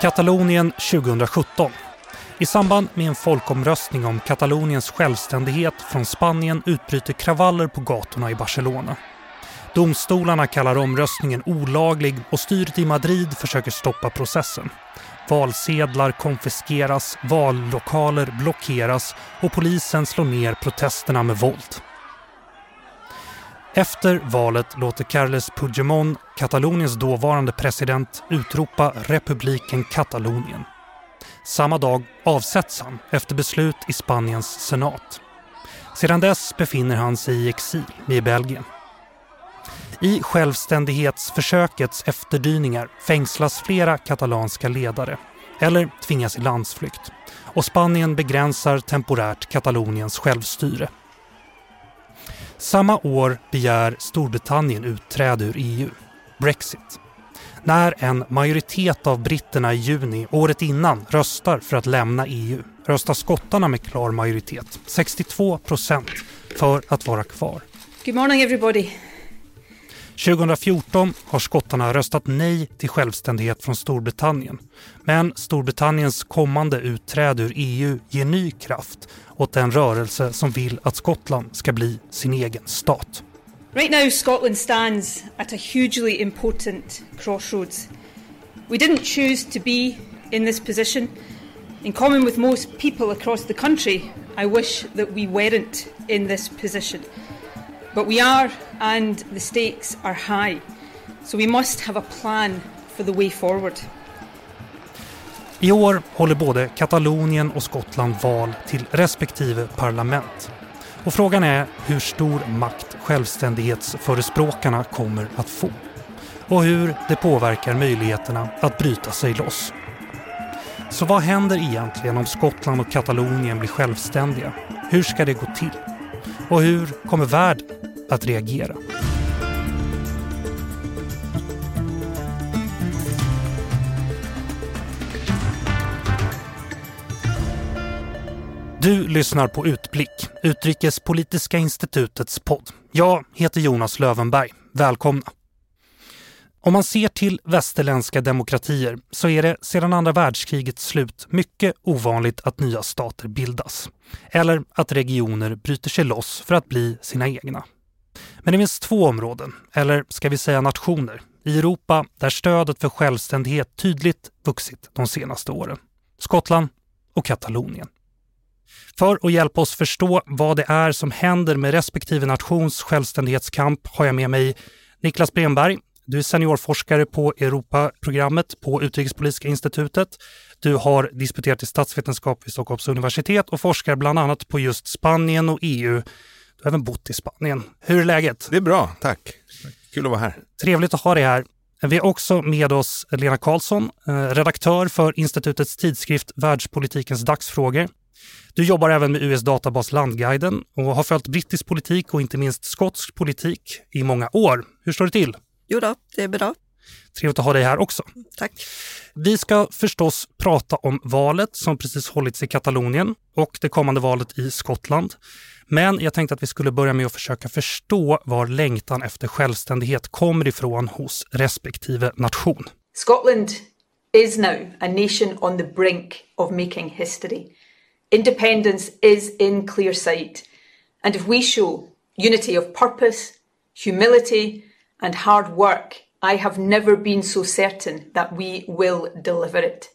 Katalonien 2017. I samband med en folkomröstning om Kataloniens självständighet från Spanien utbryter kravaller på gatorna i Barcelona. Domstolarna kallar omröstningen olaglig och styret i Madrid försöker stoppa processen. Valsedlar konfiskeras, vallokaler blockeras och polisen slår ner protesterna med våld. Efter valet låter Carles Puigdemont, Kataloniens dåvarande president, utropa republiken Katalonien. Samma dag avsätts han efter beslut i Spaniens senat. Sedan dess befinner han sig i exil i Belgien. I självständighetsförsökets efterdyningar fängslas flera katalanska ledare eller tvingas i landsflykt och Spanien begränsar temporärt Kataloniens självstyre. Samma år begär Storbritannien utträde ur EU, Brexit. När en majoritet av britterna i juni året innan röstar för att lämna EU röstar skottarna med klar majoritet, 62 procent, för att vara kvar. Good morning everybody. 2014 har skottarna röstat nej till självständighet från Storbritannien. Men Storbritanniens kommande utträde ur EU ger ny kraft åt den rörelse som vill att Skottland ska bli sin egen stat. Right now Scotland stands at a hugely important crossroads. We didn't choose to be in this position. In common with most people across the country, I wish that we weren't in this position. But we are, and the stakes are high. So we must have a plan for the way forward. I år håller både Katalonien och Skottland val till respektive parlament. Och frågan är hur stor makt självständighetsförespråkarna kommer att få. Och hur det påverkar möjligheterna att bryta sig loss. Så vad händer egentligen om Skottland och Katalonien blir självständiga? Hur ska det gå till? Och hur kommer världen att reagera? Du lyssnar på Utblick, Utrikespolitiska institutets podd. Jag heter Jonas Lövenberg. Välkomna! Om man ser till västerländska demokratier så är det sedan andra världskrigets slut mycket ovanligt att nya stater bildas. Eller att regioner bryter sig loss för att bli sina egna. Men det finns två områden, eller ska vi säga nationer, i Europa där stödet för självständighet tydligt vuxit de senaste åren. Skottland och Katalonien. För att hjälpa oss förstå vad det är som händer med respektive nations självständighetskamp har jag med mig Niklas Bremberg. Du är seniorforskare på Europaprogrammet på Utrikespolitiska institutet. Du har disputerat i statsvetenskap vid Stockholms universitet och forskar bland annat på just Spanien och EU. Du har även bott i Spanien. Hur är läget? Det är bra, tack. Kul att vara här. Trevligt att ha dig här. Vi har också med oss Lena Karlsson, eh, redaktör för institutets tidskrift Världspolitikens dagsfrågor. Du jobbar även med US databas Landguiden och har följt brittisk politik och inte minst skotsk politik i många år. Hur står det till? Jo då, det är bra. Trevligt att ha dig här också. Tack. Vi ska förstås prata om valet som precis hållits i Katalonien och det kommande valet i Skottland. Men jag tänkte att vi skulle börja med att försöka förstå var längtan efter självständighet kommer ifrån hos respektive nation. Scotland is now a nation on the brink of making history. Independence is in clear sight. And if we show unity of purpose, humility, and hard work, I have never been so certain that we will deliver it.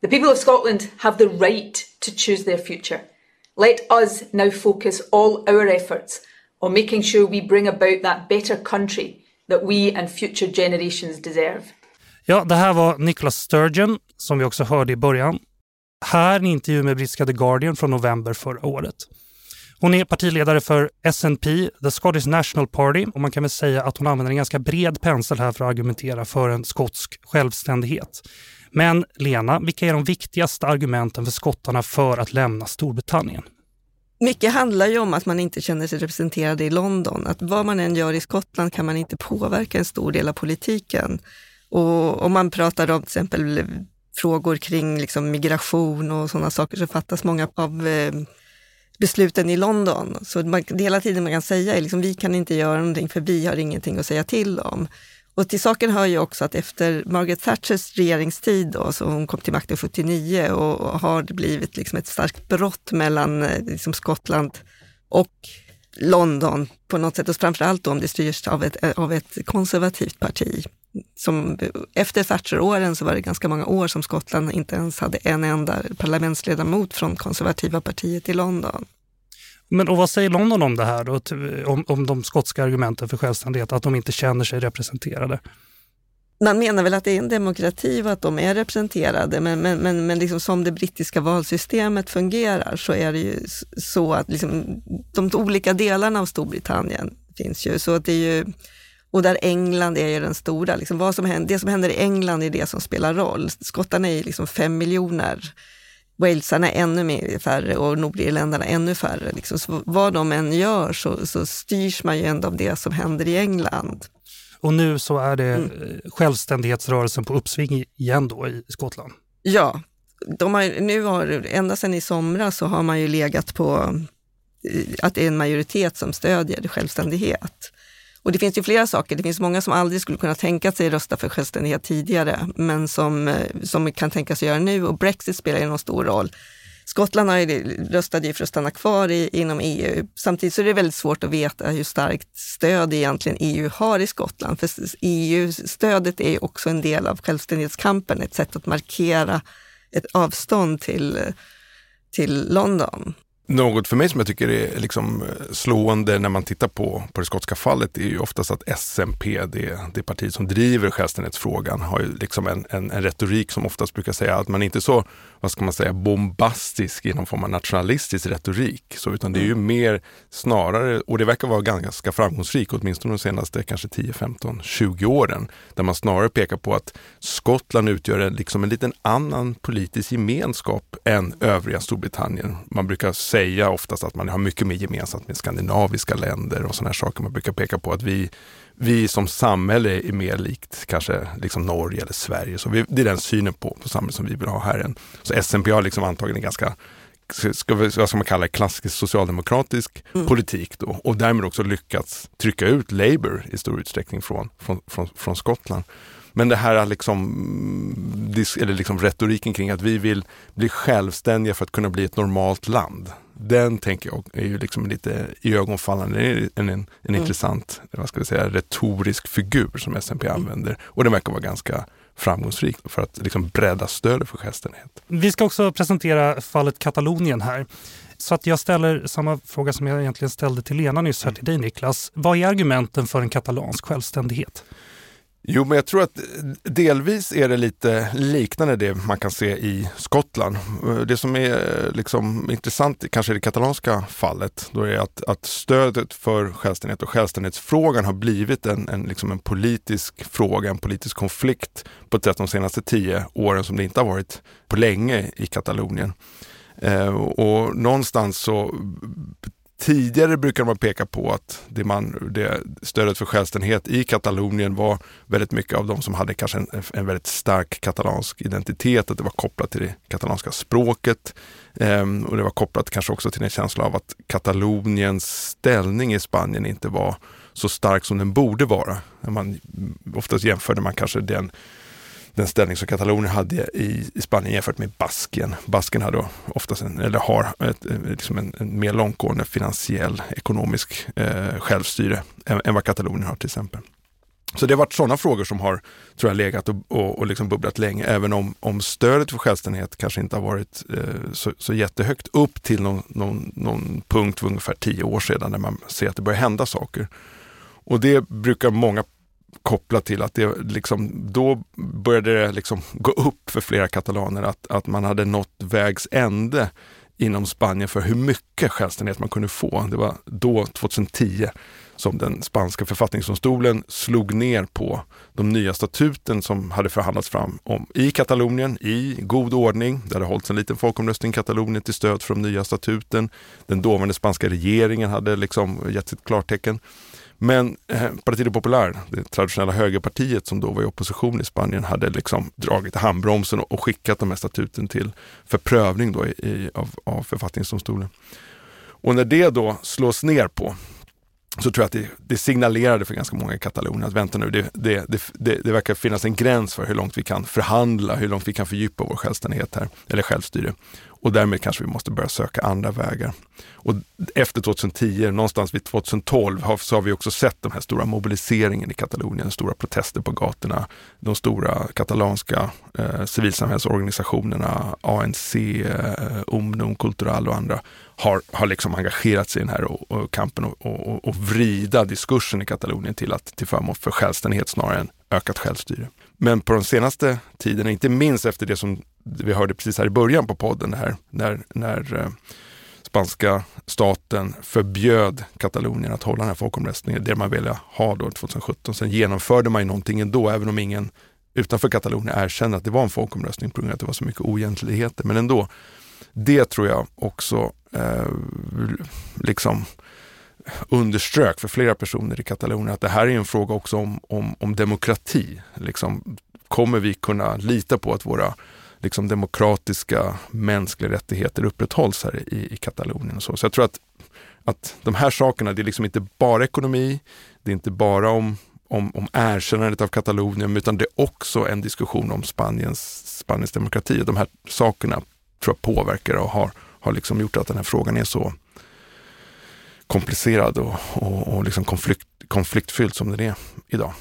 The people of Scotland have the right to choose their future. Let us now focus all our efforts on making sure we bring about that better country that we and future generations deserve. Ja, det här var Nicholas Sturgeon, som vi också hörde i början. Här en intervju med brittiska The Guardian från november förra året. Hon är partiledare för SNP, The Scottish National Party, och man kan väl säga att hon använder en ganska bred pensel här för att argumentera för en skotsk självständighet. Men Lena, vilka är de viktigaste argumenten för skottarna för att lämna Storbritannien? Mycket handlar ju om att man inte känner sig representerad i London. Att vad man än gör i Skottland kan man inte påverka en stor del av politiken. Och om man pratar om till exempel frågor kring liksom migration och sådana saker så fattas många av eh, besluten i London. Så man, hela tiden man kan säga är liksom, vi kan inte göra någonting för vi har ingenting att säga till om. Och till saken hör ju också att efter Margaret Thatchers regeringstid, då, så hon kom till makten 79, och har det blivit liksom ett starkt brott mellan eh, liksom Skottland och London på något sätt, och framförallt om det styrs av ett, eh, av ett konservativt parti. Som, efter Thatcher-åren så var det ganska många år som Skottland inte ens hade en enda parlamentsledamot från konservativa partiet i London. Men och vad säger London om det här då? Om, om de skotska argumenten för självständighet, att de inte känner sig representerade? Man menar väl att det är en demokrati och att de är representerade, men, men, men, men liksom som det brittiska valsystemet fungerar så är det ju så att liksom, de olika delarna av Storbritannien finns ju. Så att det är ju och där England är ju den stora. Liksom vad som händer, det som händer i England är det som spelar roll. Skottarna är liksom fem miljoner walesarna ännu mer färre och nordirländarna ännu färre. Liksom. Så vad de än gör så, så styrs man ju ändå av det som händer i England. Och nu så är det mm. självständighetsrörelsen på uppsving igen då i Skottland? Ja, de har, nu har, ända sedan i somras så har man ju legat på att det är en majoritet som stödjer självständighet. Och det finns ju flera saker. Det finns många som aldrig skulle kunna tänka sig rösta för självständighet tidigare, men som, eh, som kan tänka sig göra nu. Och Brexit spelar ju någon stor roll. Skottland har ju, röstade ju för att stanna kvar i, inom EU. Samtidigt så är det väldigt svårt att veta hur starkt stöd egentligen EU har i Skottland. För EU-stödet är ju också en del av självständighetskampen, ett sätt att markera ett avstånd till, till London. Något för mig som jag tycker är liksom eh, slående när man tittar på, på det skotska fallet är ju oftast att SMP, det, det parti som driver självständighetsfrågan, har ju liksom en, en, en, retorik som oftast brukar säga att man inte är så, vad ska man säga, bombastisk i någon form av nationalistisk retorik. Så, utan det är ju mm. mer snarare, och det verkar vara ganska framgångsrikt, åtminstone de senaste kanske 10, 15, 20 åren, där man snarare pekar på att Skottland utgör en, liksom en liten annan politisk gemenskap än övriga Storbritannien. Man brukar säga oftast att man har mycket mer gemensamt med skandinaviska länder och sådana saker. Man brukar peka på att vi, vi som samhälle är mer likt kanske liksom Norge eller Sverige. Så vi, det är den synen på, på samhället som vi vill ha här. Så SMP har liksom antagligen en ganska ska, vad ska man kalla det, klassisk socialdemokratisk mm. politik då och därmed också lyckats trycka ut Labour i stor utsträckning från, från, från, från Skottland. Men det här liksom, eller liksom retoriken kring att vi vill bli självständiga för att kunna bli ett normalt land. Den tänker jag är ju liksom lite iögonfallande. En, en, en mm. intressant, vad ska vi säga, retorisk figur som SMP mm. använder. Och den verkar vara ganska framgångsrik för att liksom bredda stödet för självständighet. Vi ska också presentera fallet Katalonien här. Så att jag ställer samma fråga som jag egentligen ställde till Lena nyss här till dig Niklas. Vad är argumenten för en katalansk självständighet? Jo, men jag tror att delvis är det lite liknande det man kan se i Skottland. Det som är eh, liksom intressant, kanske i det katalanska fallet, då är att, att stödet för självständighet och självständighetsfrågan har blivit en, en, liksom en politisk fråga, en politisk konflikt på ett sätt de senaste tio åren som det inte har varit på länge i Katalonien. Eh, och någonstans så Tidigare brukar man peka på att det man, det stödet för självständighet i Katalonien var väldigt mycket av de som hade kanske en, en väldigt stark katalansk identitet, att det var kopplat till det katalanska språket. eh, och det var kopplat kanske också till en känsla av att Kataloniens ställning i Spanien inte var så stark som den borde vara. Man, oftast jämförde man kanske den den ställning som Katalonien hade i, i Spanien jämfört med Baskien. Basken hade oftast en, eller har ett, eh, liksom en, en, mer långtgående finansiell ekonomisk eh, självstyre än, än vad Katalonien har till exempel. Så det har varit sådana frågor som har tror jag, legat och, och, och liksom bubblat länge, även om, om stödet för självständighet kanske inte har varit eh, så, så jättehögt upp till någon, någon, någon punkt för ungefär tio år sedan när man ser att det börjar hända saker. Och det brukar många kopplat till att det liksom, då började det liksom gå upp för flera katalaner att, att man hade nått vägs ände inom Spanien för hur mycket självständighet man kunde få. Det var då, 2010, som den spanska författningsdomstolen slog ner på de nya statuten som hade förhandlats fram om i Katalonien i god ordning. Det hade hållits en liten folkomröstning i Katalonien till stöd för de nya statuten. Den dåvarande spanska regeringen hade liksom gett sitt klartecken. Men eh, Partido Popular, det traditionella högerpartiet som då var i opposition i Spanien, hade liksom dragit handbromsen och skickat de här statuten till för prövning då i, av, av författningsdomstolen. Och när det då slås ner på så tror jag att det, det signalerade för ganska många i Katalonien att vänta nu, det, det, det, det, verkar finnas en gräns för hur långt vi kan förhandla, hur långt vi kan fördjupa vår självständighet här, eller självstyre. Och därmed kanske vi måste börja söka andra vägar. Och efter 2010, någonstans vid 2012, har, så har vi också sett den här stora mobiliseringen i Katalonien, stora protester på gatorna. De stora katalanska eh, civilsamhällsorganisationerna, ANC, eh, Omnum Cultural och andra har, har liksom engagerat sig i den här och, och kampen och, och, och, vrida diskursen i Katalonien till, att, till förmån för självständighet snarare än ökat självstyre. Men på den senaste tiden, inte minst efter det som vi hörde precis här i början på podden, här, när, när eh, spanska staten förbjöd Katalonien att hålla den här folkomröstningen, det man ville ha då 2017. Sen genomförde man ju någonting ändå, även om ingen utanför Katalonien erkände att det var en folkomröstning på grund av att det var så mycket oegentligheter. Men ändå, det tror jag också eh, liksom underströk för flera personer i Katalonien att det här är en fråga också om, om, om demokrati. Liksom, kommer vi kunna lita på att våra liksom, demokratiska mänskliga rättigheter upprätthålls här i, i Katalonien? Och så. så jag tror att, att de här sakerna, det är liksom inte bara ekonomi, det är inte bara om om, om erkännandet av Katalonien, utan det är också en diskussion om Spaniens, Spaniens demokrati. De här sakerna tror jag påverkar och har, har liksom gjort att den här frågan är så komplicerad och, och, och liksom konflikt, konfliktfylld som den är idag.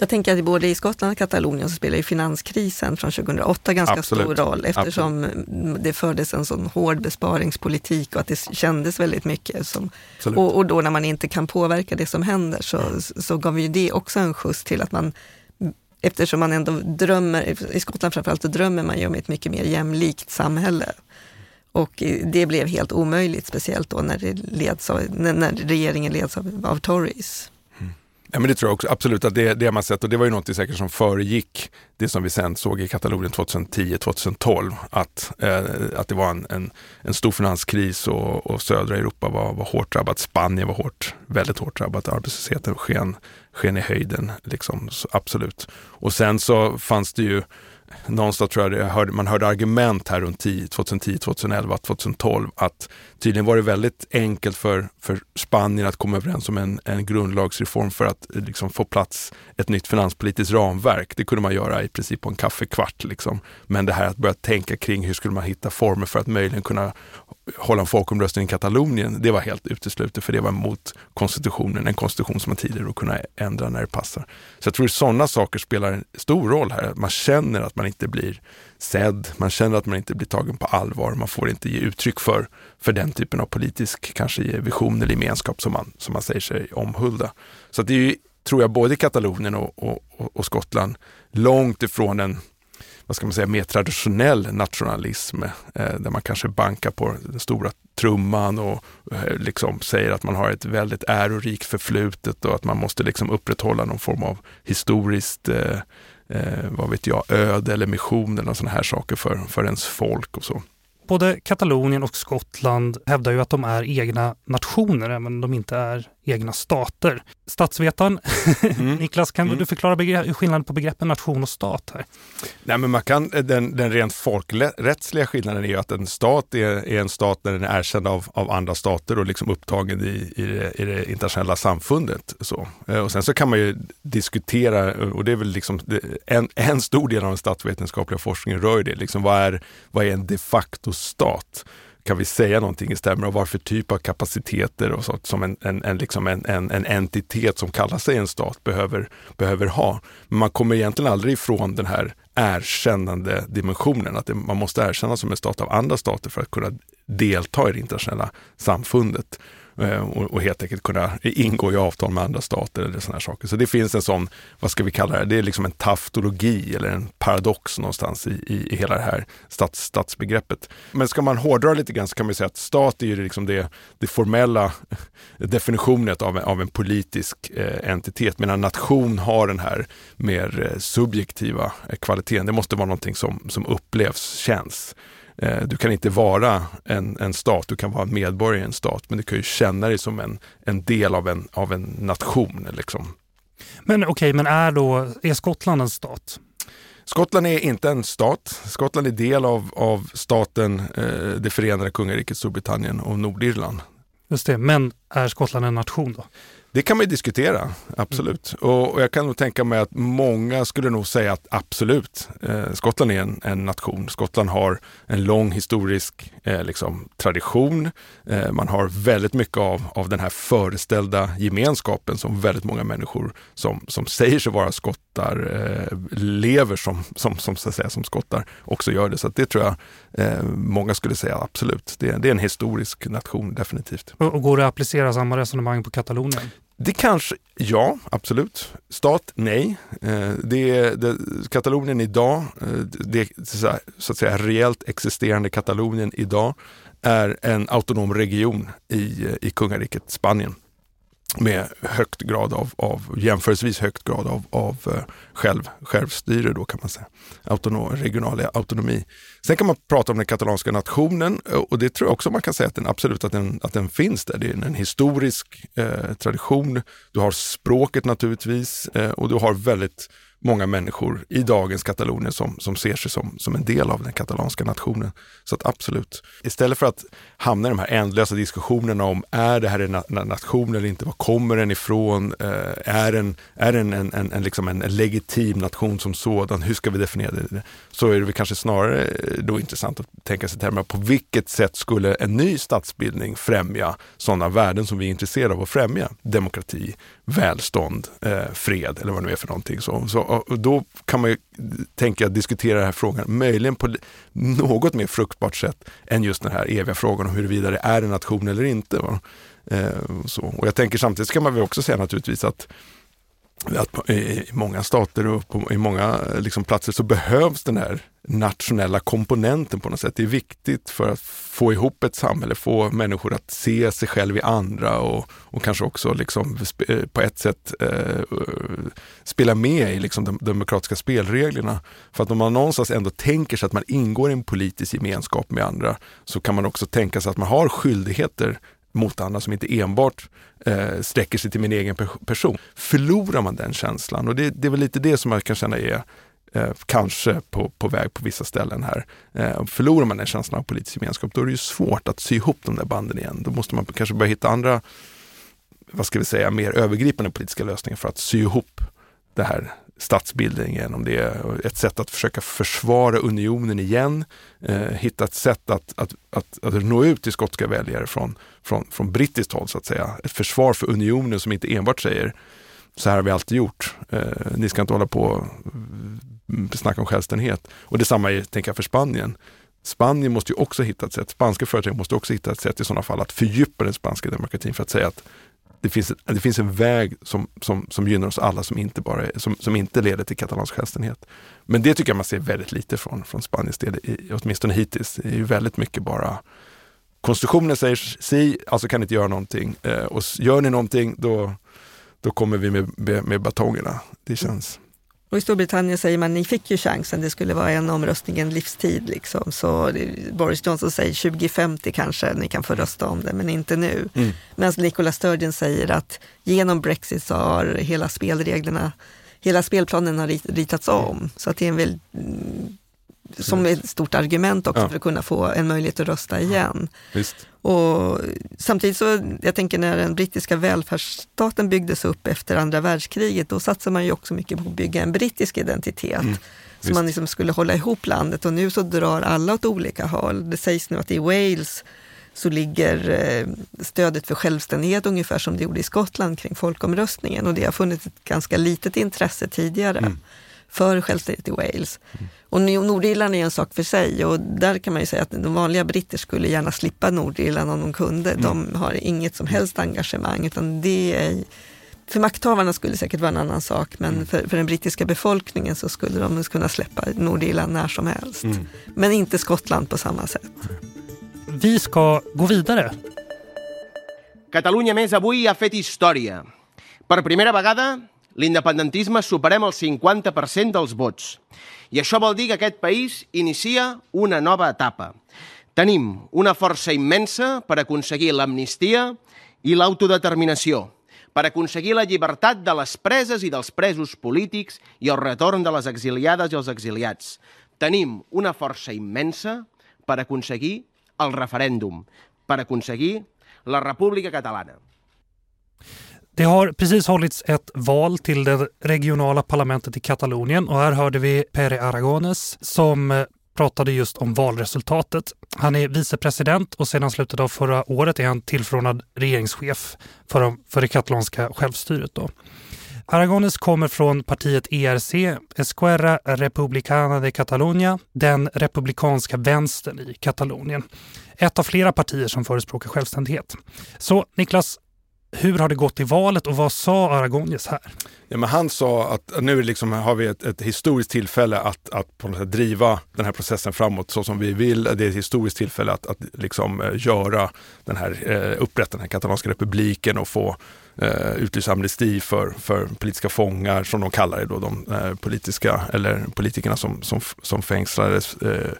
Jag tänker att både i Skottland och Katalonien så spelar ju finanskrisen från 2008 ganska Absolut. stor roll eftersom Absolut. det fördes en sån hård besparingspolitik och att det kändes väldigt mycket. Som, och, och, då när man inte kan påverka det som händer så, mm. så gav ju det också en skjuts till att man Eftersom man ändå drömmer, i Skottland framförallt, så drömmer man ju om ett mycket mer jämlikt samhälle. Och det blev helt omöjligt, speciellt då när, det leds av, när regeringen leds av, av Tories. Ja, men det tror jag också, absolut att det, det har man sett och det var ju något säkert som föregick det som vi sen såg i Katalonien 2010-2012. Att, eh, att det var en, en, en stor finanskris och, och, södra Europa var, var hårt drabbat. Spanien var hårt, väldigt hårt drabbat. Arbetslösheten sken, sken i höjden, liksom, absolut. Och sen så fanns det ju någonstans tror jag hörde, man hörde argument här runt 2010, 2011, 2012 att tydligen var det väldigt enkelt för, för Spanien att komma överens om en, en grundlagsreform för att eh, liksom, få plats ett nytt finanspolitiskt ramverk. Det kunde man göra i princip på en kaffekvart. Liksom. Men det här att börja tänka kring hur skulle man hitta former för att möjligen kunna hålla en folkomröstning i Katalonien, det var helt uteslutet för det var mot konstitutionen, en konstitution som man tidigare kunna ändra när det passar. Så jag tror att sådana saker spelar en stor roll här. Man känner att man inte blir sedd, man känner att man inte blir tagen på allvar, man får inte ge uttryck för, för den typen av politisk kanske vision eller gemenskap som man, som man säger sig omhulda. Så det är ju, tror jag, både Katalonien och, och, och Skottland långt ifrån en vad ska man säga, mer traditionell nationalism eh, där man kanske bankar på den stora trumman och eh, liksom säger att man har ett väldigt ärorikt förflutet och att man måste liksom upprätthålla någon form av historiskt eh, eh, vad vet jag, öde eller mission eller sådana här saker för, för ens folk och så. Både Katalonien och Skottland hävdar ju att de är egna nationer, även om de inte är egna stater. Statsvetaren mm. Niklas, kan mm. du förklara skillnaden på begreppen nation och stat här? Nej, men man kan, den, den rent folkrättsliga skillnaden är ju att en stat är, är en stat när den är erkänd av, av andra stater och liksom upptagen i, i, det, i det internationella samfundet. Så. Eh, och sen så kan man ju diskutera, och det är väl liksom en, en stor del av den statsvetenskapliga forskningen rör det, liksom vad, är, vad är en de facto stat? Kan vi säga någonting i termer och vad för typ av kapaciteter och sånt som en, en, en, liksom en, en, en entitet som kallar sig en stat behöver, behöver ha. Men man kommer egentligen aldrig ifrån den här erkännande dimensionen, att det, man måste erkännas som en stat av andra stater för att kunna delta i det internationella samfundet. Eh, och, och, helt enkelt kunna ingå i avtal med andra stater eller sådana saker. Så det finns en sån, vad ska vi kalla det, det är liksom en taftologi eller en paradox någonstans i, i, i hela det här stats, statsbegreppet. Men ska man hårdra lite grann så kan man säga att stat är ju liksom det, det formella definitionen av, av en politisk eh, entitet, medan nation har den här mer eh, subjektiva eh, kvaliteten. Det måste vara någonting som, som upplevs, känns. Eh, du kan inte vara en, en stat, du kan vara en medborgare i en stat, men du kan ju känna dig som en, en del av en, av en nation. Liksom. Men okej, okay, men är då, är Skottland en stat? Skottland är inte en stat. Skottland är del av, av staten, eh, det förenade kungariket Storbritannien och Nordirland. Just det, men är Skottland en nation då? Det kan man ju diskutera, absolut. Mm. Och, och, jag kan nog tänka mig att många skulle nog säga att absolut, eh, Skottland är en, en, nation. Skottland har en lång historisk eh, liksom, tradition. Eh, man har väldigt mycket av, av den här föreställda gemenskapen som väldigt många människor som, som säger sig vara skottar eh, lever som, som, som, så att säga, som skottar också gör det. Så det tror jag eh, många skulle säga absolut. Det, det, är en historisk nation, definitivt. Och, och går det att applicera samma resonemang på Katalonien? Det kanske, ja absolut. Stat, nej. Eh, det, det, Katalonien idag, eh, det så att säga reellt existerande Katalonien idag är en autonom region i, eh, i kungariket Spanien med högt grad av, av jämförelsevis högt grad av, av eh, själv, självstyre då kan man säga. Autonom, regional autonomi. Sen kan man prata om den katalanska nationen eh, och det tror jag också man kan säga att den absolut att den, att den finns där. Det är en historisk eh, tradition. Du har språket naturligtvis eh, och du har väldigt många människor i dagens Katalonien som, som ser sig som, som en del av den katalanska nationen. Så att absolut, istället för att hamna i de här ändlösa diskussionerna om är det här en nation eller inte, var kommer den ifrån, eh, är den är en, en, en, en, liksom en legitim nation som sådan, hur ska vi definiera det? Så är det väl kanske snarare eh, då intressant att tänka sig termer på vilket sätt skulle en ny statsbildning främja sådana värden som vi är intresserade av att främja? Demokrati, välstånd, eh, fred eller vad det nu är för någonting. Så, så, och då kan man ju tänka att diskutera den här frågan möjligen på något mer fruktbart sätt än just den här eviga frågan om huruvida det är en nation eller inte. Eh, så. Och jag tänker samtidigt ska man väl också säga naturligtvis att att i många stater och på, i många liksom, platser så behövs den här nationella komponenten på något sätt. Det är viktigt för att få ihop ett samhälle, få människor att se sig själv i andra och, och kanske också liksom eh, på ett sätt eh, spela med i liksom de demokratiska spelreglerna. För att om man någonstans ändå tänker sig att man ingår i en politisk gemenskap med andra så kan man också tänka sig att man har skyldigheter mot andra som inte enbart eh, sträcker sig till min egen person. Förlorar man den känslan, och det, det är väl lite det som jag kan känna är eh, kanske på, på väg på vissa ställen här. Eh, förlorar man den känslan av politisk gemenskap, då är det ju svårt att sy ihop de där banden igen. Då måste man kanske börja hitta andra, vad ska vi säga, mer övergripande politiska lösningar för att sy ihop det här statsbildningen, om det är ett sätt att försöka försvara unionen igen, eh, hitta ett sätt att, att, att, att, nå ut till skotska väljare från, från, från brittiskt håll så att säga. Ett försvar för unionen som inte enbart säger så här har vi alltid gjort. Eh, ni ska inte hålla på och snacka om självständighet. Och detsamma är, tänker jag, för Spanien. Spanien måste ju också hitta ett sätt, spanska företag måste också hitta ett sätt i sådana fall att fördjupa den spanska demokratin för att säga att det finns, det finns en väg som, som, som gynnar oss alla som inte, bara som, som inte leder till katalansk självständighet. Men det tycker jag man ser väldigt lite från, från Spaniens del, i, åtminstone hittills. Det är ju väldigt mycket bara konstitutionen säger si, alltså kan ni inte göra någonting. Eh, och gör ni någonting då, då kommer vi med, med, med batongerna. Det känns... Och I Storbritannien säger man ni fick ju chansen, det skulle vara en omröstning en livstid. Liksom. Så Boris Johnson säger 2050 kanske ni kan få rösta om det, men inte nu. Mm. Medan Nicola Sturgeon säger att genom Brexit så har hela spelreglerna, hela spelplanen har ritats om. Så att det är en väldigt som ett stort argument också ja. för att kunna få en möjlighet att rösta igen. Visst. Och samtidigt så, jag tänker när den brittiska välfärdsstaten byggdes upp efter andra världskriget, då satsade man ju också mycket på att bygga en brittisk identitet. Mm. Så man liksom skulle hålla ihop landet och nu så drar alla åt olika håll. Det sägs nu att i Wales så ligger eh, stödet för självständighet ungefär som det gjorde i Skottland kring folkomröstningen och det har funnits ett ganska litet intresse tidigare. Mm för självständighet i Wales. Mm. Och Nordirland är en sak för sig och där kan man ju säga att de vanliga britter skulle gärna slippa Nordirland om de kunde. Mm. De har inget som helst engagemang utan det är för makthavarna skulle det säkert vara en annan sak, men mm. för, för, den brittiska befolkningen så skulle de kunna släppa Nordirland när som helst. Mm. Men inte Skottland på samma sätt. Vi ska gå vidare. Catalunya més avui ha fet història. Per primera vegada l'independentisme superem el 50% dels vots. I això vol dir que aquest país inicia una nova etapa. Tenim una força immensa per aconseguir l'amnistia i l'autodeterminació, per aconseguir la llibertat de les preses i dels presos polítics i el retorn de les exiliades i els exiliats. Tenim una força immensa per aconseguir el referèndum, per aconseguir la República Catalana. Det har precis hållits ett val till det regionala parlamentet i Katalonien och här hörde vi Pere Aragones som eh, pratade just om valresultatet. Han är vicepresident och sedan slutet av förra året är han tillförordnad regeringschef för, för det katalanska självstyret. Då. Aragones kommer från partiet ERC, Esquerra Republicana de Catalunya, den republikanska vänstern i Katalonien. Ett av flera partier som förespråkar självständighet. Så Niklas, hur har det gått i valet och vad sa Aragonjes här? Ja, men han sa att nu liksom har vi ett, ett historiskt tillfälle att, att på något sätt driva den här processen framåt så som vi vill. Det är ett historiskt tillfälle att, att liksom eh, göra den här, eh, upprätta den här katalanska republiken och få eh, utlysa amnesti för, för politiska fångar, som de kallar det då, de eh, politiska, eller politikerna som, som, som fängslades eh,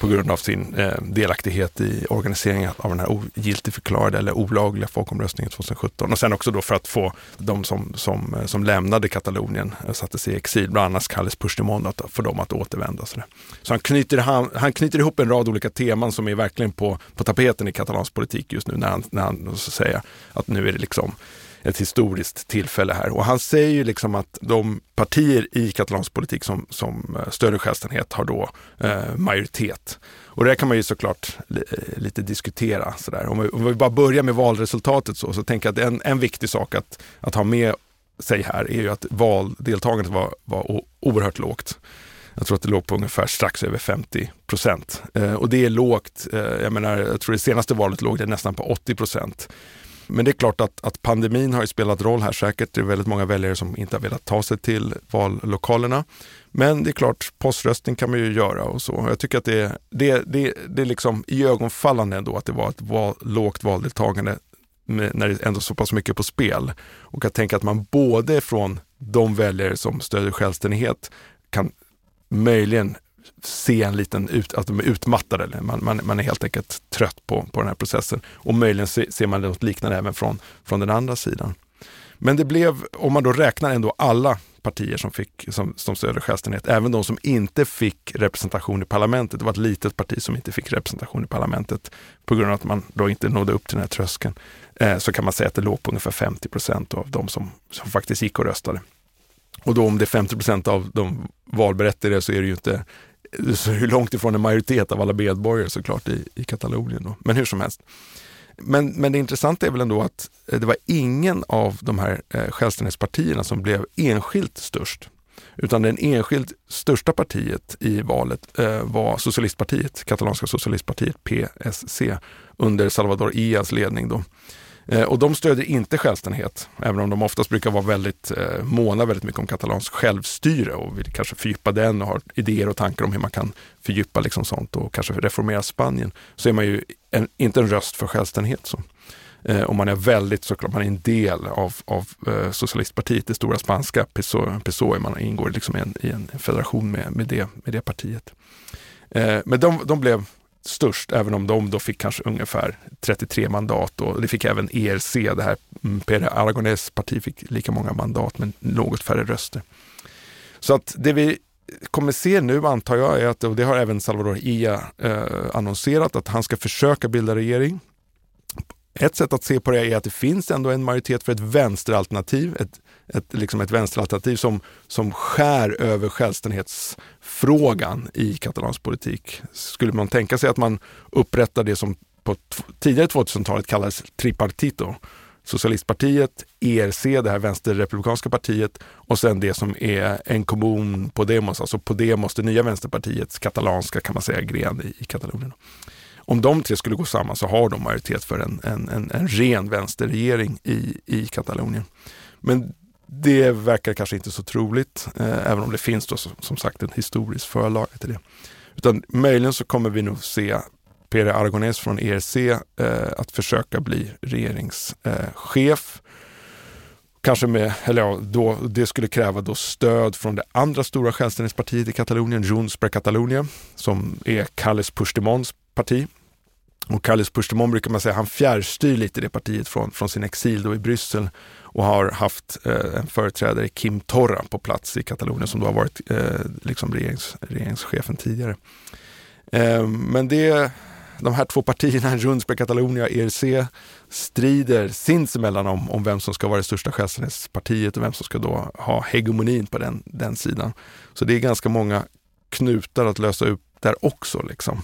på grund av sin eh, delaktighet i organiseringen av den här ogiltigförklarade eller olagliga folkomröstningen 2017. Och sen också då för att få de som, som, eh, som lämnade Katalonien, satte sattes i exil, bland annat Kalles Puigdemont, att få dem att återvända. Så, så han, knyter, han, han knyter ihop en rad olika teman som är verkligen på, på tapeten i katalansk politik just nu när han, när han så säger att nu är det liksom ett historiskt tillfälle här. Och han säger ju liksom att de partier i katalansk politik som, som eh, självständighet har då eh, majoritet. Och det kan man ju såklart li, eh, lite diskutera. Sådär. Om, vi, om vi bara börjar med valresultatet så, så tänker jag att en, en viktig sak att, att ha med sig här är ju att valdeltagandet var, var oerhört lågt. Jag tror att det låg på ungefär strax över 50 procent. Eh, och det är lågt. Eh, jag menar, jag tror det senaste valet låg det nästan på 80 procent. Men det är klart att, att pandemin har spelat roll här säkert. Det är väldigt många väljare som inte har velat ta sig till vallokalerna. Men det är klart, poströstning kan man ju göra och så. Jag tycker att det, det, det, det är liksom ögonfallande ändå att det var ett val, lågt valdeltagande när det är ändå så pass mycket på spel. Och att tänka att man både från de väljare som stödjer självständighet kan möjligen se en liten, ut, att de är utmattade. Eller man, man, man är helt enkelt trött på, på den här processen. Och möjligen se, ser man något liknande även från, från den andra sidan. Men det blev, om man då räknar ändå alla partier som, fick, som, som stödde självständighet, även de som inte fick representation i parlamentet. Det var ett litet parti som inte fick representation i parlamentet på grund av att man då inte nådde upp till den här tröskeln. Eh, så kan man säga att det låg på ungefär 50 procent av de som, som faktiskt gick och röstade. Och då om det är 50 procent av de valberättigade så är det ju inte så är det långt ifrån en majoritet av alla medborgare såklart i, i Katalonien. Då. Men hur som helst. Men, men det intressanta är väl ändå att eh, det var ingen av de här eh, självständighetspartierna som blev enskilt störst. Utan det enskilt största partiet i valet eh, var socialistpartiet, katalanska socialistpartiet PSC under Salvador Ias ledning. Då. Eh, och de stödjer inte självständighet, även om de oftast brukar vara väldigt eh, måna väldigt mycket om katalansk självstyre och vill kanske fördjupa den och har idéer och tankar om hur man kan fördjupa liksom sånt och kanske reformera Spanien. Så är man ju en, inte en röst för självständighet. Så. Eh, och man är väldigt såklart, man är en del av, av eh, socialistpartiet, det stora spanska PSOE, PSOE man ingår liksom i, en, i en federation med, med, det, med det partiet. Eh, men de, de blev störst, även om de då fick kanske ungefär 33 mandat. Och det fick även ERC, det här mm, Pere Aragones parti fick lika många mandat men något färre röster. Så att det vi kommer se nu antar jag är att, och det har även Salvador Ia eh, annonserat, att han ska försöka bilda regering. Ett sätt att se på det är att det finns ändå en majoritet för ett vänsteralternativ, ett, ett, liksom ett vänsteralternativ som, som skär över självständighetsfrågan i katalansk politik. Skulle man tänka sig att man upprättar det som på tidigare 2000-talet kallades tripartito, Socialistpartiet, ERC, det här vänsterrepublikanska partiet och sen det som är en kommun Podemos, alltså Podemos, det nya vänsterpartiets katalanska kan man säga gren i, i Katalonien. Om de tre skulle gå samman så har de majoritet för en, en, en, en ren vänsterregering i, i Katalonien. Men det verkar kanske inte så troligt, eh, även om det finns då som sagt en historisk förlaga till det. Utan möjligen så kommer vi nog se Pere Aragonés från ERC eh, att försöka bli regeringschef. Eh, Kanske med, eller ja, då, det skulle kräva då stöd från det andra stora självständighetspartiet i Katalonien, Junts per Catalunya, som är Carles Puigdemonts parti. Och Carles Puigdemont brukar man säga, han fjärrstyr lite det partiet från, från sin exil då i Bryssel och har haft eh, en företrädare, Kim Torra, på plats i Katalonien som då har varit eh, liksom regerings, regeringschefen tidigare. Eh, men det, de här två partierna, Junts per Catalonia och ERC, strider sinsemellan om, om vem som ska vara det största självständighetspartiet och vem som ska då ha hegemonin på den, den sidan. Så det är ganska många knutar att lösa upp där också. Liksom.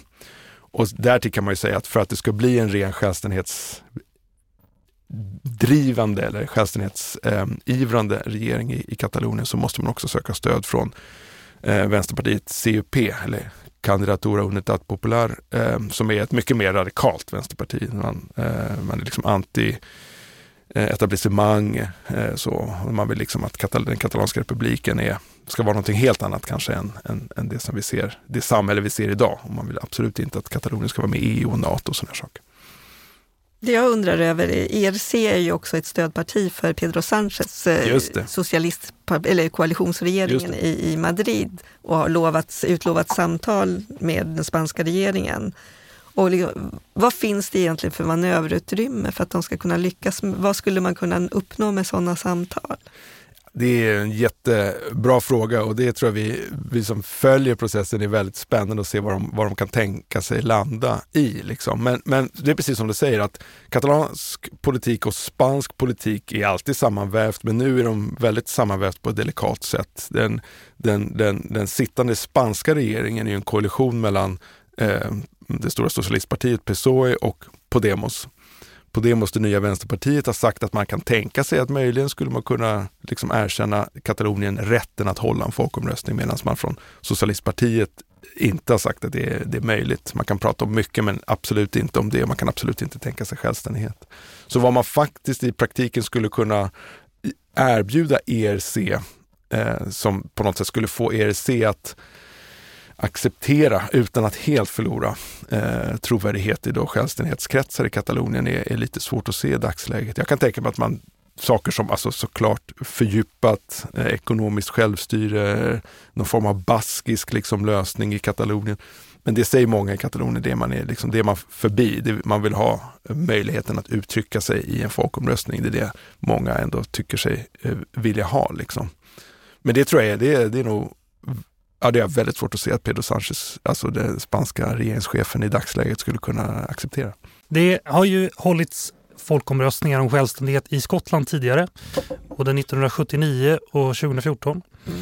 Och därtill kan man ju säga att för att det ska bli en ren självständighetsdrivande eller självständighetsivrande eh, regering i, i Katalonien så måste man också söka stöd från eh, Vänsterpartiet CUP, eller Candidatura Unitat Popular, eh, som är ett mycket mer radikalt vänsterparti. Man, eh, man är liksom anti-etablissemang, eh, eh, så man vill liksom att den katalanska republiken är, ska vara någonting helt annat kanske än, än, än, det som vi ser, det samhälle vi ser idag. Och man vill absolut inte att Katalonien ska vara med i EU och NATO och sådana saker. Det jag undrar över, ERC är ju också ett stödparti för Pedro Sanchez eh, socialist, eller koalitionsregeringen i, i Madrid och har lovats, utlovat samtal med den spanska regeringen. Och liksom, vad finns det egentligen för manöverutrymme för att de ska kunna lyckas? Vad skulle man kunna uppnå med sådana samtal? Det är en jättebra fråga och det tror jag vi, vi som följer processen är väldigt spännande att se vad de, vad de kan tänka sig landa i. Liksom. Men, men det är precis som du säger att katalansk politik och spansk politik är alltid sammanvävt men nu är de väldigt sammanvävt på ett delikat sätt. Den, den, den, den sittande spanska regeringen är en koalition mellan eh, det stora socialistpartiet PSOE och Podemos på det måste Nya Vänsterpartiet ha sagt att man kan tänka sig att möjligen skulle man kunna liksom erkänna Katalonien rätten att hålla en folkomröstning medan man från Socialistpartiet inte har sagt att det är, det är möjligt. Man kan prata om mycket men absolut inte om det. Man kan absolut inte tänka sig självständighet. Så vad man faktiskt i praktiken skulle kunna erbjuda ERC eh, som på något sätt skulle få ERC att acceptera utan att helt förlora eh, trovärdighet i då självständighetskretsar i Katalonien är, är, lite svårt att se i dagsläget. Jag kan tänka mig att man saker som alltså såklart fördjupat eh, ekonomiskt självstyre, någon form av baskisk liksom, lösning i Katalonien. Men det säger många i Katalonien, det man är, liksom, det man förbi. Det, man vill ha eh, möjligheten att uttrycka sig i en folkomröstning. Det är det många ändå tycker sig eh, vilja ha. Liksom. Men det tror jag är, det, det är nog Ja, det är väldigt svårt att se att Pedro Sanchez, alltså den spanska regeringschefen i dagsläget, skulle kunna acceptera. Det har ju hållits folkomröstningar om självständighet i Skottland tidigare, både 1979 och 2014. Mm.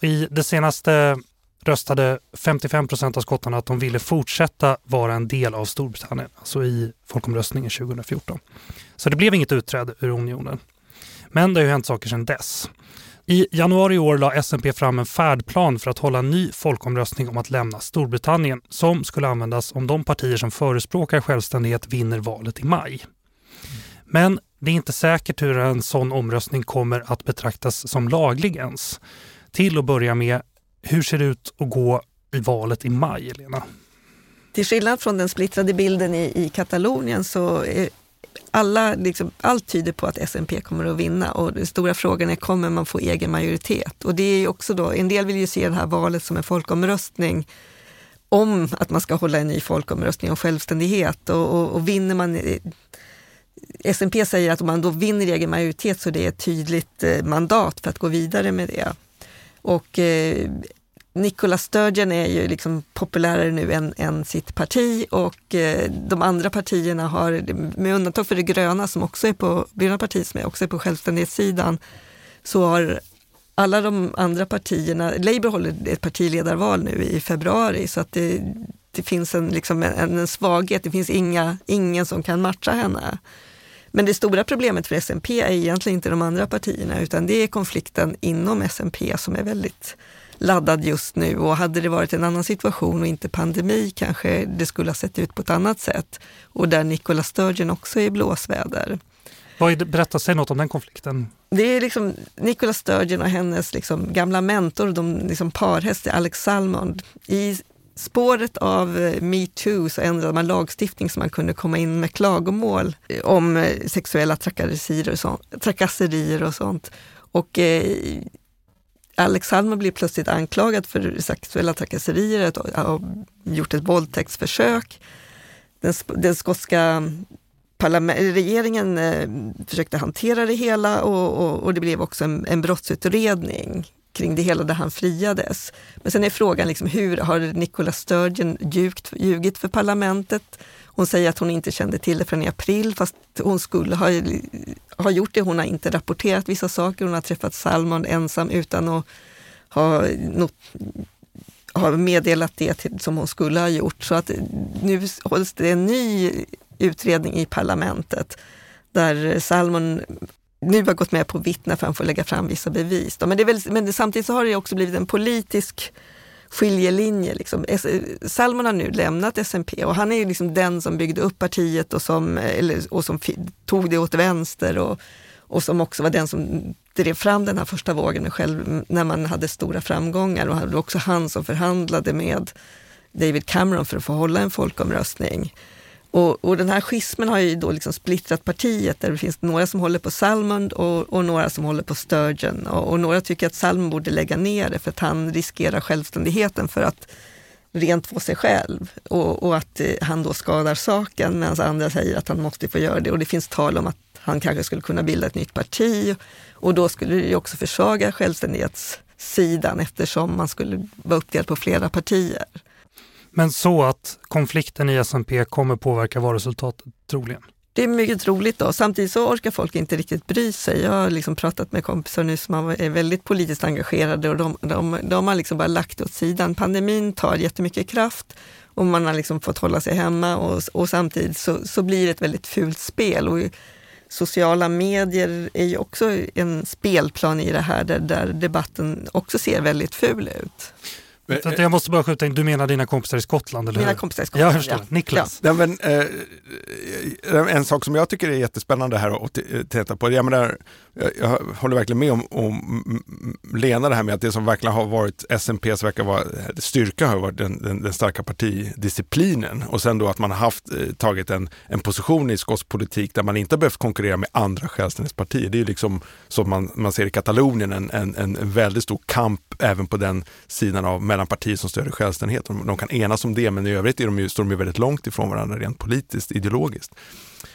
I det senaste röstade 55 procent av skottarna att de ville fortsätta vara en del av Storbritannien, alltså i folkomröstningen 2014. Så det blev inget utträde ur unionen. Men det har ju hänt saker sedan dess. I januari i år la S&P fram en färdplan för att hålla en ny folkomröstning om att lämna Storbritannien som skulle användas om de partier som förespråkar självständighet vinner valet i maj. Men det är inte säkert hur en sån omröstning kommer att betraktas som laglig ens. Till att börja med, hur ser det ut att gå i valet i maj, Elena? Till skillnad från den splittrade bilden i, i Katalonien så är, alla, liksom, allt tyder på att SNP kommer att vinna och den stora frågan är, kommer man få egen majoritet? Och det är också då, en del vill ju se det här valet som en folkomröstning om att man ska hålla en ny folkomröstning om självständighet och, och, och vinner man eh, SMP säger att om man då vinner egen majoritet så det är ett tydligt eh, mandat för att gå vidare med det. Och eh, Nicola Sturgeon är ju liksom populärare nu än, än sitt parti och eh, de andra partierna har, med undantag för det gröna som också är på, gröna partiet som är också är på självständighetssidan, så har alla de andra partierna, Labour håller ett partiledarval nu i februari så att det, det finns en, liksom en, en svaghet, det finns inga, ingen som kan matcha henne. Men det stora problemet för SMP är egentligen inte de andra partierna utan det är konflikten inom SMP som är väldigt laddad just nu och hade det varit en annan situation och inte pandemi kanske det skulle ha sett ut på ett annat sätt. Och där Nicola Sturgeon också är i blåsväder. berätta, säg något om den konflikten. Det är liksom Nicola Sturgeon och hennes liksom gamla mentor, de liksom parhäst Alex Salmond. I spåret av eh, metoo så ändrade man lagstiftning så man kunde komma in med klagomål om eh, sexuella trakasserier och sånt. Trakasserier och sånt. Och eh, Alex blir plötsligt anklagad för sexuella trakasserier, och har gjort ett våldtäktsförsök. Den, den skotska regeringen eh, försökte hantera det hela och, och, och, det blev också en, en brottsutredning kring det hela där han friades. Men sen är frågan liksom, hur har Nicola Sturgeon ljugt, ljugit för parlamentet? Hon säger att hon inte kände till det förrän i april fast hon skulle ha, ha gjort det. Hon har inte rapporterat vissa saker. Hon har träffat Salmon ensam utan att ha, not, ha meddelat det till, som hon skulle ha gjort. Så att nu hålls det en ny utredning i parlamentet där Salmon nu har gått med på att vittna för att han får lägga fram vissa bevis. Men, det är väl, men samtidigt så har det också blivit en politisk skiljelinje. Liksom. Salmon har nu lämnat SMP och han är liksom den som byggde upp partiet och som, eller, och som tog det åt vänster och, och som också var den som drev fram den här första vågen själv när man hade stora framgångar och det var också han som förhandlade med David Cameron för att få hålla en folkomröstning. Och, och den här schismen har ju då liksom splittrat partiet där det finns några som håller på Salmond och, och några som håller på Sturgeon. Och, och, några tycker att Salmond borde lägga ner det för att han riskerar självständigheten för att rent få sig själv och, och att eh, han då skadar saken medan andra säger att han måste få göra det. Och det finns tal om att han kanske skulle kunna bilda ett nytt parti och då skulle det också försvaga självständighetssidan eftersom man skulle vara uppdelad på flera partier. Men så att konflikten i SMP kommer påverka valresultatet troligen? Det är mycket troligt. Då. Samtidigt så orkar folk inte riktigt bry sig. Jag har liksom pratat med kompisar nu som är väldigt politiskt engagerade och de, de, de har liksom bara lagt åt sidan. Pandemin tar jättemycket kraft och man har liksom fått hålla sig hemma och, och samtidigt så, så blir det ett väldigt fult spel. Och sociala medier är ju också en spelplan i det här där, där debatten också ser väldigt ful ut. Men, jag måste bara skjuta in, du menar dina kompisar i Skottland? Eller mina hur? kompisar i Skottland, Jag förstår. Ja. Niklas? Ja. men, eh, en sak som jag tycker är jättespännande här att titta på, jag, menar, jag håller verkligen med om, om Lena det här med att det som verkligen har varit SMPs verkar vara styrka har varit den, den, den, starka partidisciplinen och sen då att man har haft, eh, tagit en, en position i skotsk politik där man inte har behövt konkurrera med andra självständighetspartier. Det är liksom som man, man ser i Katalonien en, en, en väldigt stor kamp även på den sidan av mellan partier som stöder självständighet. De, de kan enas om det, men i övrigt är de ju, står de ju väldigt långt ifrån varandra rent politiskt, ideologiskt.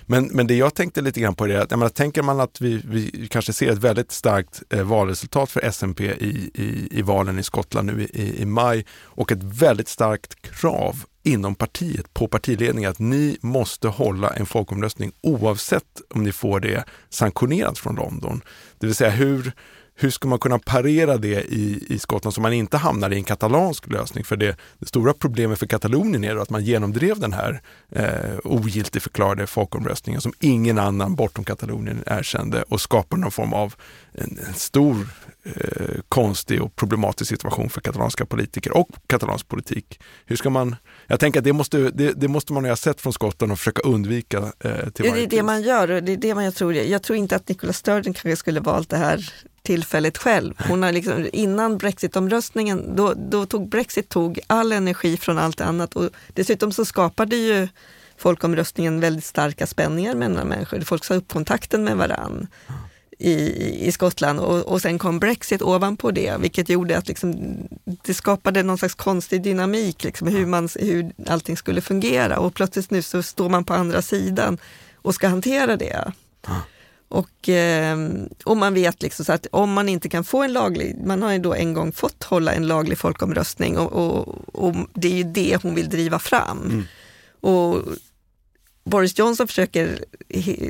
Men, men det jag tänkte lite grann på är att, jag menar, tänker man att vi, vi kanske ser ett väldigt starkt eh, valresultat för SMP i, i, i valen i Skottland nu i, i maj och ett väldigt starkt krav inom partiet på partiledningen att ni måste hålla en folkomröstning oavsett om ni får det sanktionerat från London. Det vill säga hur, hur ska man kunna parera det i, i Skottland så man inte hamnar i en katalansk lösning? För det, det stora problemet för Katalonien är att man genomdrev den här eh, ogiltigförklarade folkomröstningen som ingen annan bortom Katalonien erkände och skapade någon form av en, en stor eh, konstig och problematisk situation för katalanska politiker och katalansk politik. Hur ska man, jag tänker att det måste, det, det måste man ha sett från Skottland och försöka undvika eh, till varje Det är det man gör och det är det man jag tror. Jag tror inte att Nicola Sturgeon kanske skulle valt det här tillfället själv. Hon har liksom, innan brexitomröstningen, då, då tog Brexit tog all energi från allt annat och dessutom så skapade ju folkomröstningen väldigt starka spänningar mellan människor. Folk sa upp kontakten med varann i, i Skottland och, och sen kom Brexit ovanpå det, vilket gjorde att liksom, det skapade någon slags konstig dynamik, liksom, hur, man, hur allting skulle fungera och plötsligt nu så står man på andra sidan och ska hantera det. Och, ehm, och man vet liksom så att om man inte kan få en laglig, man har ju då en gång fått hålla en laglig folkomröstning och, och, och det är ju det hon vill driva fram. Mm. Och Boris Johnson försöker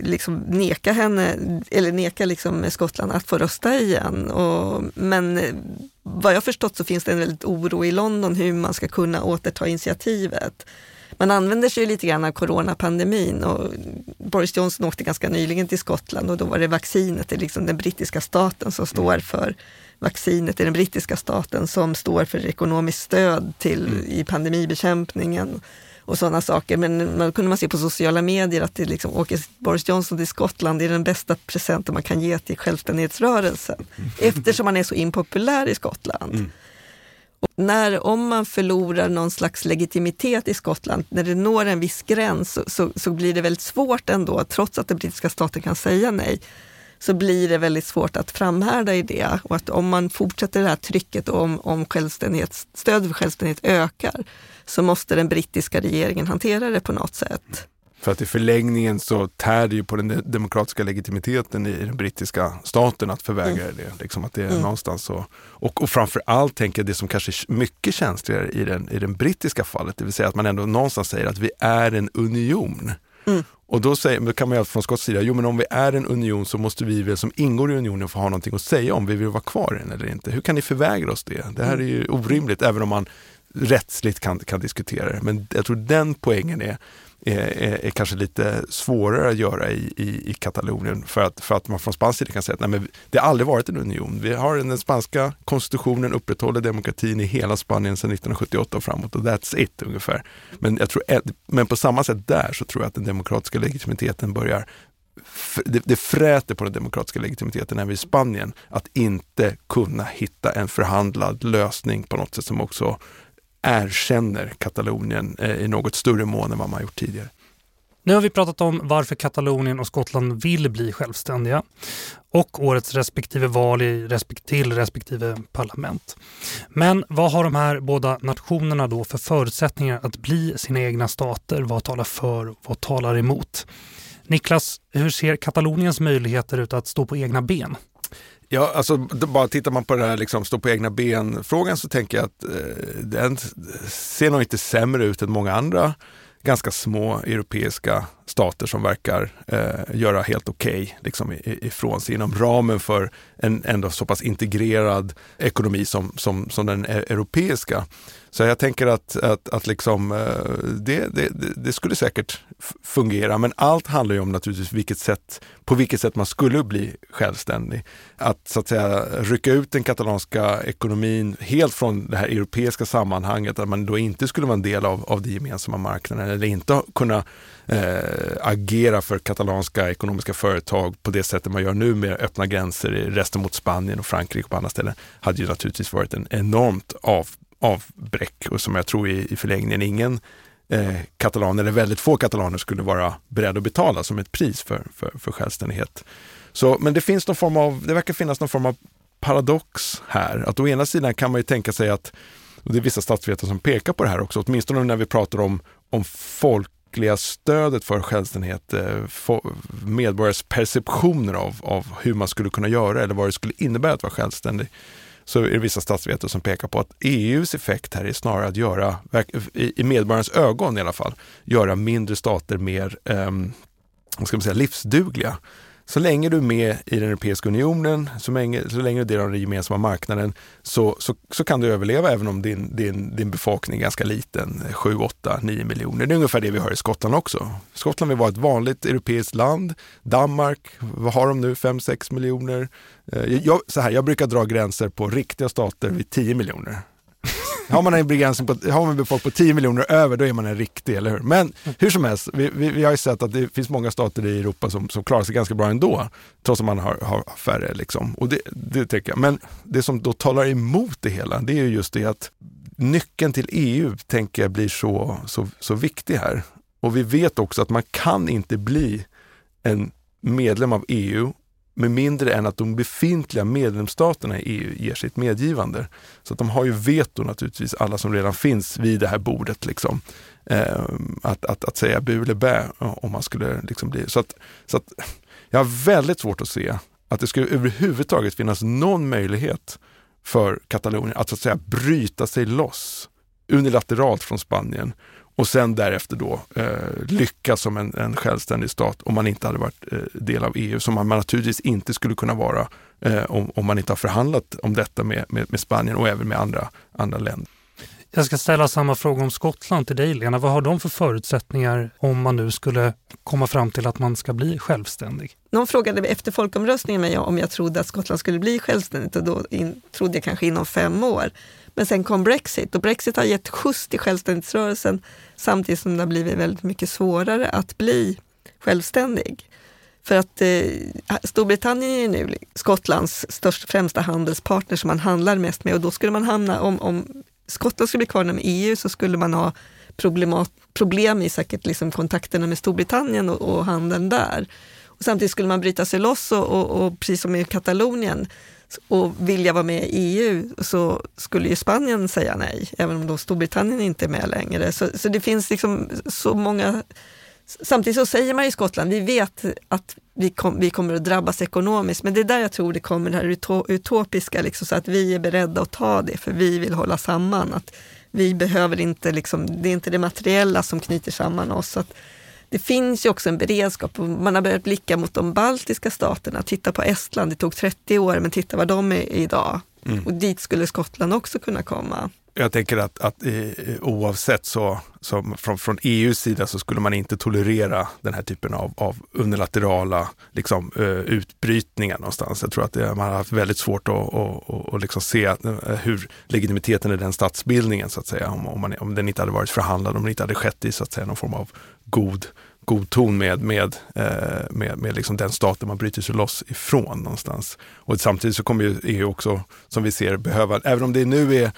liksom neka henne, eller neka liksom Skottland att få rösta igen. Och, men vad jag förstått så finns det en väldigt oro i London hur man ska kunna återta initiativet man använder sig lite grann av coronapandemin och Boris Johnson åkte ganska nyligen till Skottland och då var det vaccinet, det är liksom den brittiska staten som står mm. för vaccinet i den brittiska staten som står för ekonomiskt stöd till, mm. i pandemibekämpningen och sådana saker. Men man kunde man se på sociala medier att det liksom, åker Boris Johnson till Skottland är den bästa presenten man kan ge till självständighetsrörelsen. Mm. Eftersom han är så impopulär i Skottland. Mm. Och när, om man förlorar någon slags legitimitet i Skottland, när det når en viss gräns så, så, så, blir det väldigt svårt ändå, trots att den brittiska staten kan säga nej, så blir det väldigt svårt att framhärda i det. Och att om man fortsätter det här trycket och om, om stöd för självständighet ökar, så måste den brittiska regeringen hantera det på något sätt. För att i förlängningen så tär det ju på den demokratiska legitimiteten i den brittiska staten att förvägra mm. det. Liksom att det är mm. någonstans så. Och, och framför allt tänker jag det som kanske är mycket känsligare i den, i den brittiska fallet, det vill säga att man ändå någonstans säger att vi är en union. Mm. Och då, säger, då kan man ju från Skotts sida, jo men om vi är en union så måste vi väl som ingår i unionen få ha någonting att säga om vi vill vara kvar i den eller inte. Hur kan ni förvägra oss det? Det här är ju orimligt, även om man rättsligt kan, kan diskutera det. Men jag tror den poängen är, är, är, kanske lite svårare att göra i, i, i Katalonien för att, för att man från spansk sida kan säga att nej, men det har aldrig varit en union. Vi har den spanska konstitutionen upprätthåller demokratin i hela Spanien sedan 1978 och framåt och that's it ungefär. Men, jag tror, eh, men på samma sätt där så tror jag att den demokratiska legitimiteten börjar det, det fräter på den demokratiska legitimiteten även i Spanien att inte kunna hitta en förhandlad lösning på något sätt som också erkänner Katalonien eh, i något större mån än vad man gjort tidigare. Nu har vi pratat om varför Katalonien och Skottland vill bli självständiga och årets respektive val i respekt till respektive parlament. Men vad har de här båda nationerna då för förutsättningar att bli sina egna stater? Vad talar för och vad talar emot? Niklas, hur ser Kataloniens möjligheter ut att stå på egna ben? Ja, alltså bara tittar man på det här liksom, stå på egna ben-frågan så tänker jag att eh, den ser nog inte sämre ut än många andra ganska små europeiska stater som verkar eh, göra helt okej okay, liksom, ifrån sig inom ramen för en ändå så pass integrerad ekonomi som, som, som den e-, europeiska. Så jag tänker att, att, att liksom, eh, det, det, det, skulle säkert fungera, men allt handlar ju om naturligtvis vilket sätt, på vilket sätt man skulle bli självständig. Att så att säga rycka ut den katalanska ekonomin helt från det här europeiska sammanhanget, att man då inte skulle vara en del av, av den gemensamma marknaden eller inte kunna eh, agera för katalanska ekonomiska företag på det sättet man gör nu med öppna gränser i resten mot Spanien och Frankrike och på andra ställen, hade ju naturligtvis varit en enormt av avbräck och som jag tror i, i förlängningen ingen eh, katalan, eller väldigt få katalaner skulle vara beredd att betala som ett pris för, för, för självständighet. Så, men det finns någon form av, det verkar finnas någon form av paradox här. Att å ena sidan kan man ju tänka sig att, och det är vissa statsvetare som pekar på det här också, åtminstone när vi pratar om, om folkliga stödet för självständighet, eh, medborgares perceptioner av, av hur man skulle kunna göra eller vad det skulle innebära att vara självständig så är det vissa statsvetare som pekar på att EUs effekt här är snarare att göra, i medborgarens ögon i alla fall, göra mindre stater mer eh, vad ska man säga, livsdugliga. Så länge du är med i den Europeiska unionen, så länge, så länge du är del av den gemensamma marknaden, så, så, så kan du överleva även om din, din, din befolkning är ganska liten, 7, 8, 9 miljoner. Det är ungefär det vi har i Skottland också. Skottland vill vara ett vanligt europeiskt land. Danmark, vad har de nu, 5, 6 miljoner? Eh, jag, så här, jag brukar dra gränser på riktiga stater vid 10 miljoner. Har man en begränsning på, har man folk på 10 miljoner över, då är man en riktig, eller hur? Men hur som helst, vi, vi, vi har ju sett att det finns många stater i Europa som, som klarar sig ganska bra ändå, trots att man har, har färre. Liksom. Och det, det tycker jag. Men det som då talar emot det hela, det är ju just det att nyckeln till EU, tänker jag, blir så, så, så viktig här. Och vi vet också att man kan inte bli en medlem av EU med mindre än att de befintliga medlemsstaterna i EU ger sitt medgivande. Så att de har ju veto naturligtvis, alla som redan finns vid det här bordet. Liksom. Eh, att, att, att säga bu eller bä eh, om man skulle liksom bli... Så att, så att jag har väldigt svårt att se att det skulle överhuvudtaget finnas någon möjlighet för Katalonien att så att säga bryta sig loss unilateralt från Spanien och sen därefter då eh, lyckas som en, en självständig stat om man inte hade varit eh, del av EU, som man, man naturligtvis inte skulle kunna vara eh, om, om man inte har förhandlat om detta med, med, med, Spanien och även med andra, andra länder. Jag ska ställa samma fråga om Skottland till dig Lena. Vad har de för förutsättningar om man nu skulle komma fram till att man ska bli självständig? Någon frågade efter folkomröstningen mig om jag trodde att Skottland skulle bli självständigt och då in, trodde jag kanske inom fem år. Men sen kom Brexit och Brexit har gett skjuts till självständighetsrörelsen samtidigt som det har blivit väldigt mycket svårare att bli självständig. För att eh, Storbritannien är nu Skottlands största, främsta handelspartner som man handlar mest med och då skulle man hamna, om, om Skottland skulle bli kvar inom EU så skulle man ha problemat, problem i säkert liksom kontakterna med Storbritannien och, och handeln där. Och samtidigt skulle man bryta sig loss och, och, och precis som i Katalonien och vilja vara med i EU så skulle ju Spanien säga nej, även om då Storbritannien inte är med längre. Så, så det finns liksom så många Samtidigt så säger man i Skottland, vi vet att vi, kom, vi kommer att drabbas ekonomiskt, men det är där jag tror det kommer det här utopiska, liksom, så att vi är beredda att ta det, för vi vill hålla samman. Att vi behöver inte, liksom, det är inte det materiella som knyter samman oss. Att det finns ju också en beredskap. Man har börjat blicka mot de baltiska staterna. Titta på Estland, det tog 30 år, men titta var de är idag. Mm. Och dit skulle Skottland också kunna komma. Jag tänker att, att eh, oavsett så, så från, från EUs sida så skulle man inte tolerera den här typen av, av unilaterala liksom, eh, utbrytningar någonstans. Jag tror att det, man har haft väldigt svårt att, att, att, att liksom se att, hur legitimiteten i den statsbildningen så att säga, om, om, man, om den inte hade varit förhandlad, om det inte hade skett i så att säga, någon form av god god ton med, med, eh, med, med liksom den staten man bryter sig loss ifrån någonstans. Och samtidigt så kommer ju EU också, som vi ser, behöva, även om det nu är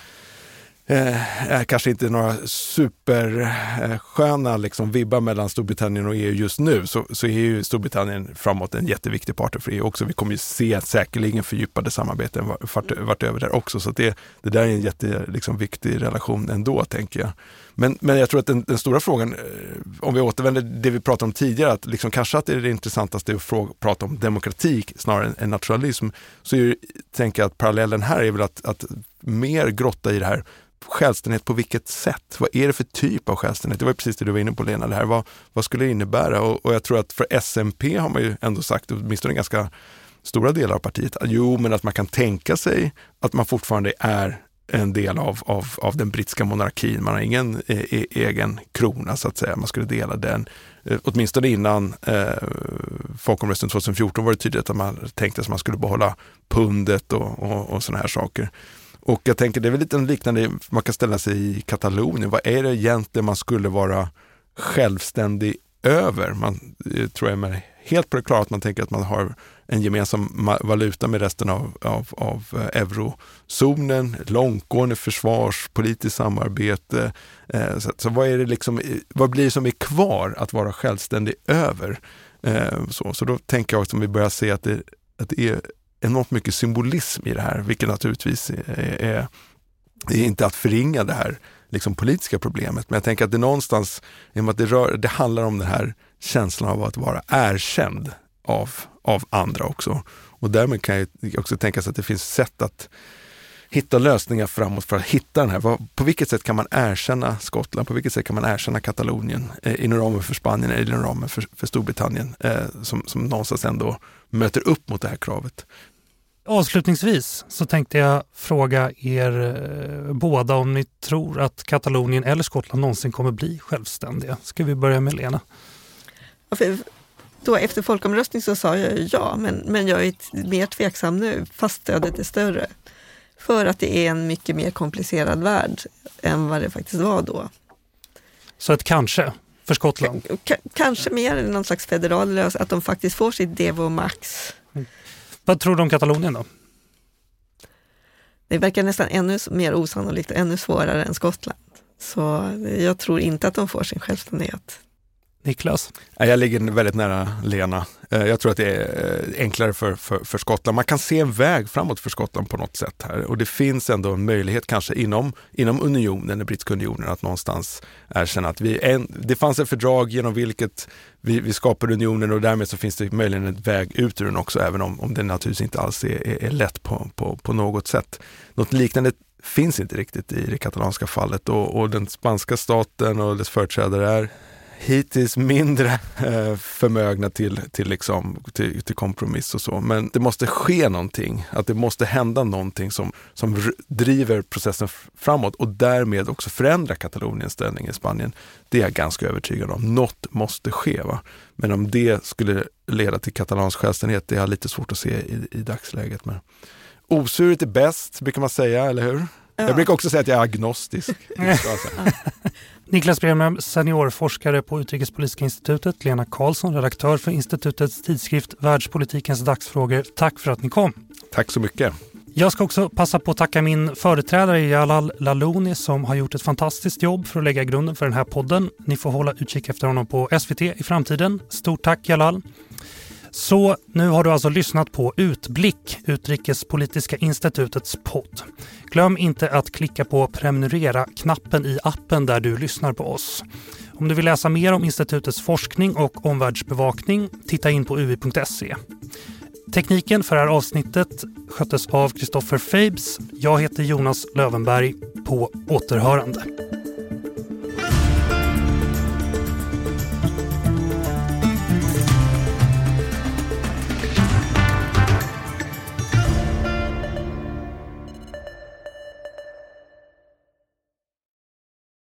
eh, kanske inte några supersköna eh, liksom, vibbar mellan Storbritannien och EU just nu, så, så är ju Storbritannien framåt en jätteviktig partner för EU också. Vi kommer ju se säkerligen fördjupade samarbeten vart, vart över där också. Så det, det där är en jätteviktig liksom, relation ändå, tänker jag. Men, men jag tror att den, den, stora frågan, eh, om vi återvänder till det vi pratade om tidigare, att liksom kanske att det är det intressantaste att fråga, prata om demokrati snarare än, än nationalism, så är, tänker jag att parallellen här är väl att, att mer grotta i det här självständighet på vilket sätt? Vad är det för typ av självständighet? Det var precis det du var inne på Lena, det här. Vad, vad skulle det innebära? Och, och, jag tror att för SMP har man ju ändå sagt, åtminstone ganska stora delar av partiet, att jo, men att man kan tänka sig att man fortfarande är en del av, av, av den brittiska monarkin. Man har ingen eh, e, egen krona så att säga, man skulle dela den. Eh, åtminstone innan eh, folkomröstningen 2014 var det tydligt att man tänkte att man skulle behålla pundet och, och, och sådana här saker. Och jag tänker det är väl lite liknande man kan ställa sig i Katalonien. Vad är det egentligen man skulle vara självständig över? Man eh, tror jag är helt på det klara att man tänker att man har en gemensam valuta med resten av, av, av eh, eurozonen, långtgående försvarspolitiskt samarbete. Eh, så, så, vad, är det liksom, vad blir det som är kvar att vara självständig över? Eh, så, så då tänker jag att vi börjar se att det, att det är enormt mycket symbolism i det här, vilket naturligtvis är, är, är inte att förringa det här liksom politiska problemet. Men jag tänker att det någonstans, i att det, rör, det handlar om den här känslan av att vara erkänd av, av andra också. Och därmed kan jag också tänka sig att det finns sätt att hitta lösningar framåt för att hitta den här. På vilket sätt kan man erkänna Skottland? På vilket sätt kan man erkänna Katalonien eh, inom ramen för Spanien eller inom ramen för, för Storbritannien eh, som, som någonstans ändå möter upp mot det här kravet? Avslutningsvis så tänkte jag fråga er eh, båda om ni tror att Katalonien eller Skottland någonsin kommer bli självständiga. Ska vi börja med Lena? Då efter folkomröstning så sa jag ja, men, men jag är mer tveksam nu, fast stödet är större. För att det är en mycket mer komplicerad värld än vad det faktiskt var då. Så ett kanske för Skottland? K kanske mer än någon slags federal lösning, att de faktiskt får sitt Devo Max. Mm. Vad tror du om Katalonien då? Det verkar nästan ännu mer osannolikt ännu svårare än Skottland. Så jag tror inte att de får sin självständighet. Niklas? Jag ligger väldigt nära Lena. Eh, jag tror att det är eh, enklare för, för, för, Skottland. Man kan se en väg framåt för Skottland på något sätt här och det finns ändå en möjlighet kanske inom, inom unionen, den brittiska unionen, att någonstans erkänna att vi, en, det fanns ett fördrag genom vilket vi, vi skapade unionen och därmed så finns det möjligen en väg ut ur den också, även om, om det naturligtvis inte alls är, är, är lätt på, på, på något sätt. Något liknande finns inte riktigt i det katalanska fallet och, och den spanska staten och dess företrädare är hittills mindre eh, förmögna till, till, liksom, till, till, kompromiss och så. Men det måste ske någonting, att det måste hända någonting som, som driver processen framåt och därmed också förändra Kataloniens ställning i Spanien. Det är jag ganska övertygad om. Något måste ske. Va? Men om det skulle leda till katalansk självständighet, det har jag lite svårt att se i, i dagsläget. Men osuret är bäst, brukar man säga, eller hur? Ja. Jag brukar också säga att jag är agnostisk. Niklas Bremem, seniorforskare på Utrikespolitiska institutet, Lena Karlsson, redaktör för institutets tidskrift Världspolitikens dagsfrågor. Tack för att ni kom. Tack så mycket. Jag ska också passa på att tacka min företrädare Jalal Lalouni som har gjort ett fantastiskt jobb för att lägga grunden för den här podden. Ni får hålla utkik efter honom på SVT i framtiden. Stort tack Jalal. Så nu har du alltså lyssnat på Utblick, Utrikespolitiska institutets podd. Glöm inte att klicka på prenumerera-knappen i appen där du lyssnar på oss. Om du vill läsa mer om institutets forskning och omvärldsbevakning, titta in på ui.se. Tekniken för det här avsnittet sköttes av Christopher Fabes. Jag heter Jonas Lövenberg. På återhörande.